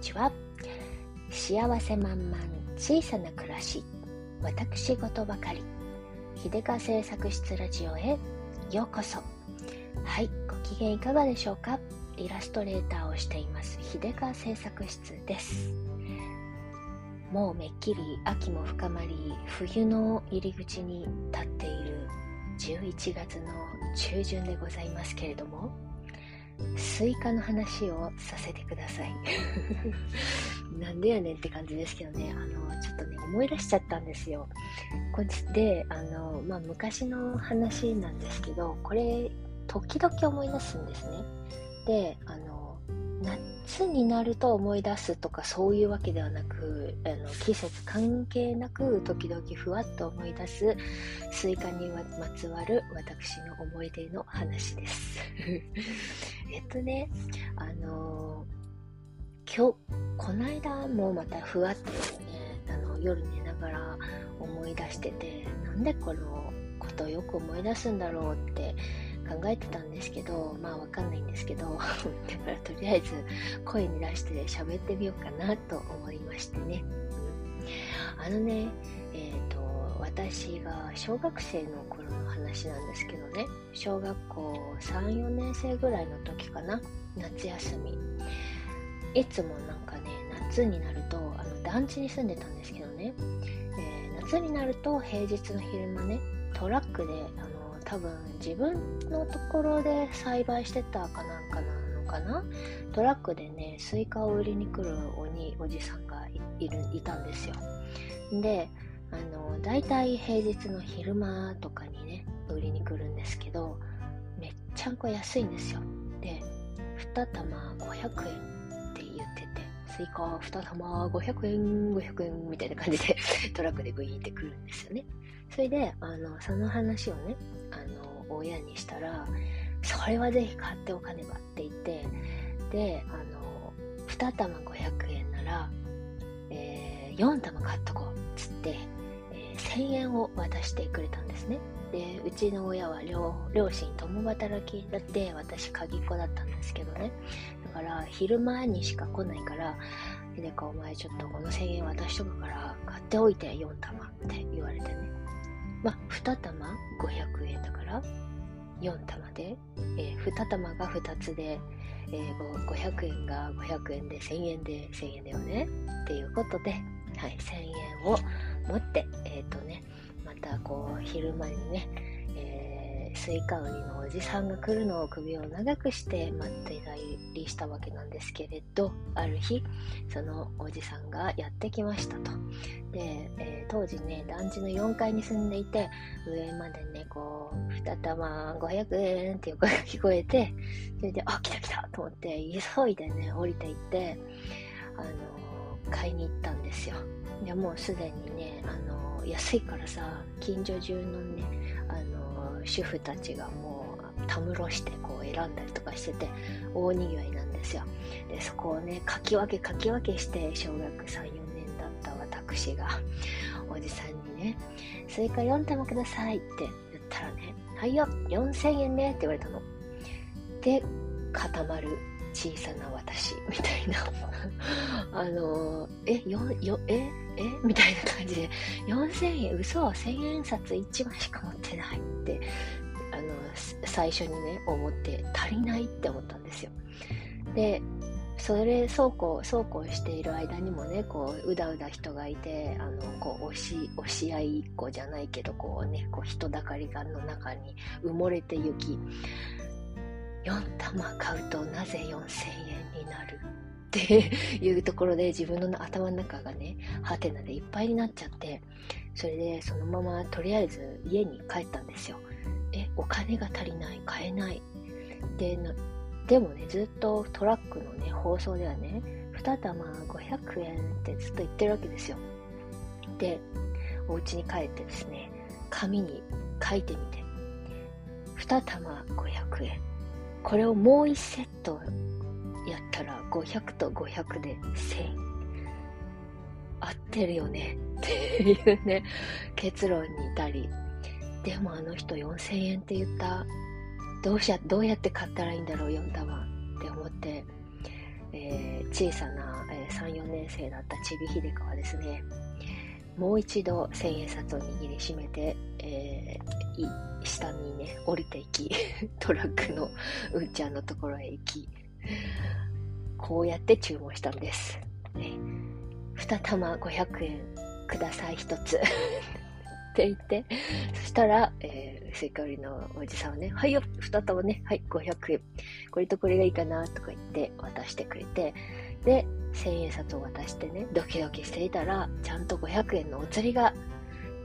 ちは。幸せ満々小さな暮らし私事ばかり。秀川製作室ラジオへようこそ。はいご機嫌いかがでしょうか？イラストレーターをしています。秀川製作室です。もうめっきり秋も深まり冬の入り口に立っている11月の中旬でございますけれども。スイカの話をさせてください。なんでやねんって感じですけどね。あのちょっとね思い出しちゃったんですよ。こっちであの、まあ、昔の話なんですけどこれ時々思い出すんですね。であの夏になると思い出すとかそういうわけではなくあの季節関係なく時々ふわっと思い出すスイカにまつわる私の思い出の話です。えっとねあの今日この間もまたふわっとねあの夜寝ながら思い出しててなんでこのことをよく思い出すんだろうって考えてたんですけどまあわかんないんですけどだからとりあえず声に出して喋ってみようかなと思いましてね、うん、あのねえっ、ー、と私が小学生の頃の話なんですけどね。小学校3、4年生ぐらいの時かな。夏休み。いつもなんかね夏になるとあの団地に住んでたんですけどね、えー、夏になると平日の昼間ねトラックであの多分自分のところで栽培してたかなんかなのかな？トラックでねスイカを売りに来るおじさんがいるいたんですよ。であの大体平日の昼間とかにね売りに来るんですけどめっちゃんこ安いんですよ。で2玉500円って言っててスイカ2玉500円500円みたいな感じでトラックでグイーンって来るんですよね。それであのその話をねあの親にしたらそれはぜひ買っておかねばって言ってであの2玉500円なら、えー、4玉買っとこうっつって、えー、1000円を渡してくれたんですね。でうちの親は両親共働きだって私鍵っ子だったんですけどね。だから昼前にしか来ないからでかお前ちょっとこの1000円渡しとくから買っておいて4玉って言われてね。まあ、2玉？500円だから？4玉で、えー、2玉が2つで、えー、500円が500円で1000円で1000円だよね？っていうことで、はい、1000円を持って、えっ、ー、とね、またこう昼間にね、スイカ売りのおじさんが来るのを首を長くして待っていたりしたわけなんですけれどある日そのおじさんがやってきましたと。で、えー、当時ね団地の4階に住んでいて上までねこう2玉500円っていう声が聞こえてそれであ来た来たと思って急いでね降りていってあの買いに行ったんですよ。でもうすでにねあの安いからさ近所中のねあの主婦たちがもうたむろしてこう選んだりとかしてて大にぎわいなんですよ。でそこをねかき分けかき分けして小学34年だった私がおじさんにね「スイカ4玉ください」って言ったらね「はいよ4000円ね」って言われたの。で固まる小さな私みたいな。あのえよよええ？みたいな感じで。4000円嘘。1000円札1枚しか持ってないって。あの最初にね思って足りないって思ったんですよ。でそれそうこうそうこうしている間にもねこううだうだ人がいてあのこう押し押し合いっこじゃないけどこうねこう人だかりがの中に埋もれてゆき。4玉買うとなぜ4000円になるっていうところで自分の頭の中がねハテナでいっぱいになっちゃってそれでそのままとりあえず家に帰ったんですよ。えお金が足りない買えない。ででもねずっとトラックのね放送ではね2玉500円ってずっと言ってるわけですよ。でお家に帰ってですね紙に書いてみて。2玉500円。これをもう1セットやったら500と500で1000合ってるよね。っていうね結論に至り。でもあの人4000円って言った。どうしどうやって買ったらいいんだろう4玉。って思って。えー、小さな、えー、3、4年生だったちびひでかはですね、もう一度千円札を握りしめて、えー、下にね、降りていき、トラックの運ちゃんのところへ行き、こうやって注文したんです。ね、2玉500円ください1つって言って、そしたら、えー、スイカ売りのおじさんはね、はいよ、2玉ね、はい、500円。これとこれがいいかなとか言って渡してくれて、で、千円札を渡してね、ドキドキしていたら、ちゃんと500円のお釣りが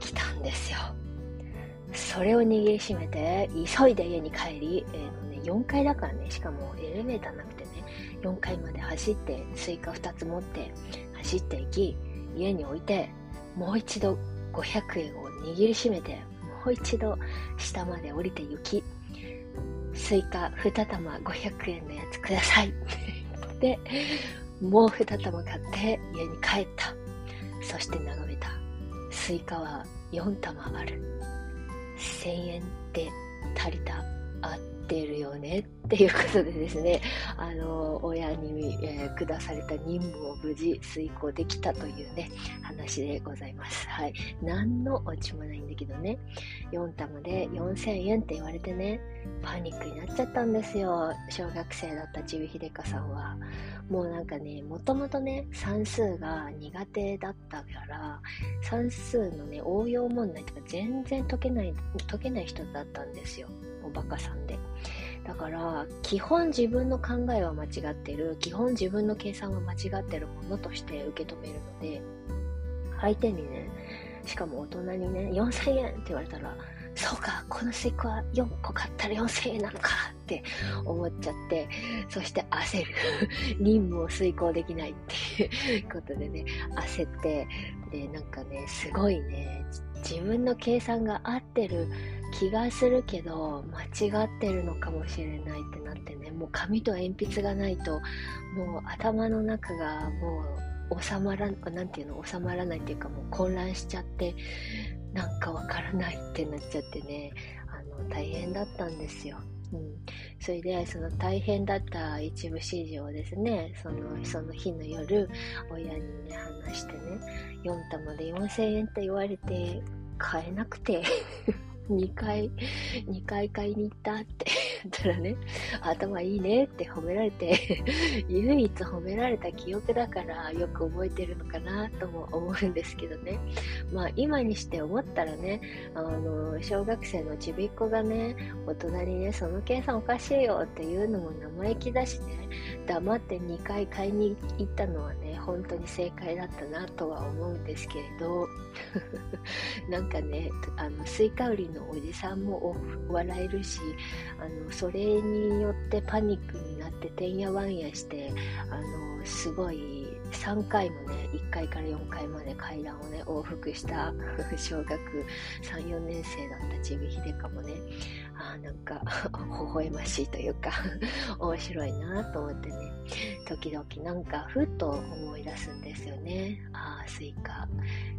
来たんですよ。それを握りしめて、急いで家に帰り、えーね、4階だからね、しかもエレベーターなくてね、4階まで走って、スイカ2つ持って走っていき、家に置いて、もう一度500円を握りしめて、もう一度下まで降りて行き、スイカ2玉500円のやつください。で、もう2玉買って家に帰った。そして眺めた。スイカは4玉ある。1000円で足りた。あってるよねっていうことでですね、あの、親に、えー、下された任務を無事遂行できたというね、話でございます。はい。何のオチもないんだけどね、4玉で4000円って言われてね、パニックになっちゃったんですよ。小学生だったちびひでかさんは。もうなんかね、もともとね、算数が苦手だったから、算数のね、応用問題とか全然解けない、解けない人だったんですよ。おバカさんで。だから、基本自分の考えは間違ってる、基本自分の計算は間違ってるものとして受け止めるので、相手にね、しかも大人にね、4000円って言われたら、そうか、このスイカは4個買ったら4000円なのかって思っちゃって、そして焦る。任務を遂行できないっていうことでね、焦って、で、なんかね、すごいね、自分の計算が合ってる気がするけど間違ってるのかもしれないってなってね。もう紙と鉛筆がないともう頭の中がもう収まらなんていうの？収まらないっていうかもう混乱しちゃってなんかわからないってなっちゃってね。あの大変だったんですよ。うん、それでその大変だった一部始終をですねそのその日の夜親にね話してね。4玉で4000円って言われて買えなくて。2回、2回買いに行ったって。ったらね、頭いいねって褒められて 唯一褒められた記憶だからよく覚えてるのかなとも思うんですけどね。まあ今にして思ったらね、あの、小学生のちびっ子がね、大人にね、その計算おかしいよっていうのも生意気だしね、黙って2回買いに行ったのはね、本当に正解だったなとは思うんですけれど、なんかね、あの、スイカ売りのおじさんも笑えるし、あの、それによってパニックになっててんやわんやして、あの、すごい3回もね、1階から4階まで階段をね、往復した 小学3、4年生だったちびひでかもね、あなんか、微笑ましいというか 面白いなと思ってね、時々なんか、ふっと思い出すんですよね。ああ、スイカ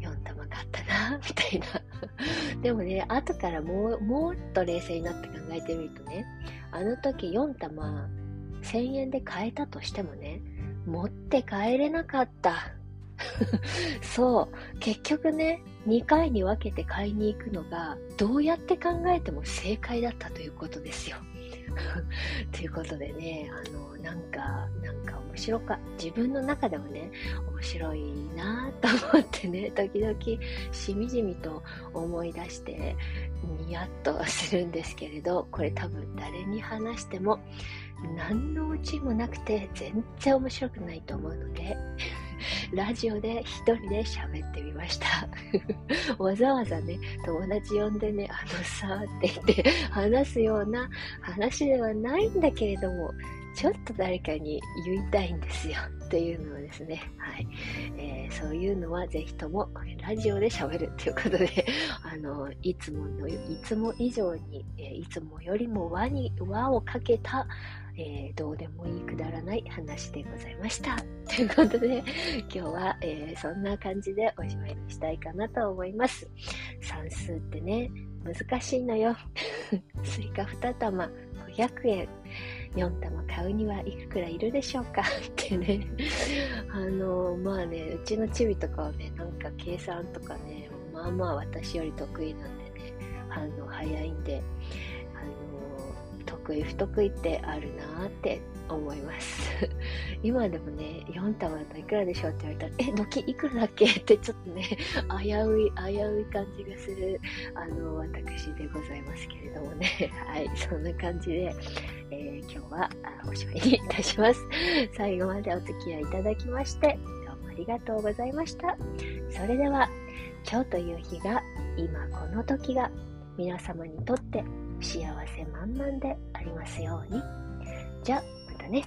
4玉買ったな、みたいな でもね、後からもう、もっと冷静になって考えてみるとね、あの時4玉1000円で買えたとしてもね、持って帰れなかった。そう。結局ね、2回に分けて買いに行くのが、どうやって考えても正解だったということですよ。ということでね、あの、なんか、な面白か、自分の中でもね、面白いなと思ってね、時々しみじみと思い出して、ニヤッとするんですけれど、これ多分誰に話しても、何のうちもなくて全然面白くないと思うので、ラジオで一人で喋ってみました。わざわざね、友達呼んでね、あのさ、って言って話すような話ではないんだけれども、ちょっと誰かに言いたいんですよ。っていうのをですね、はい。えー、そういうのはぜひともラジオで喋るっていうことで、あの、いつもの、いつも以上に、え、いつもよりも輪に、輪をかけたえー、どうでもいいくだらない話でございました。ということで、今日は、えー、そんな感じでおしまいにしたいかなと思います。算数ってね、難しいのよ。スイカ2玉500円。4玉買うにはいくらいるでしょうか？ってね。あの、まあね、うちのチビとかはね、なんか計算とかね、まあまあ私より得意なんでね、あの早いんで、あの、得意不得意ってあるなーって思います。今でもね、4玉だといくらでしょうって言われたら、え、ドキいくらだっけ？ってちょっとね、危うい、危うい感じがする、あの、私でございますけれどもね。はい、そんな感じで、えー、今日はおしまいにいたします。最後までお付き合いいただきまして、どうもありがとうございました。それでは、今日という日が、今この時が、皆様にとって幸せ満々でありますように。じゃあ、またね。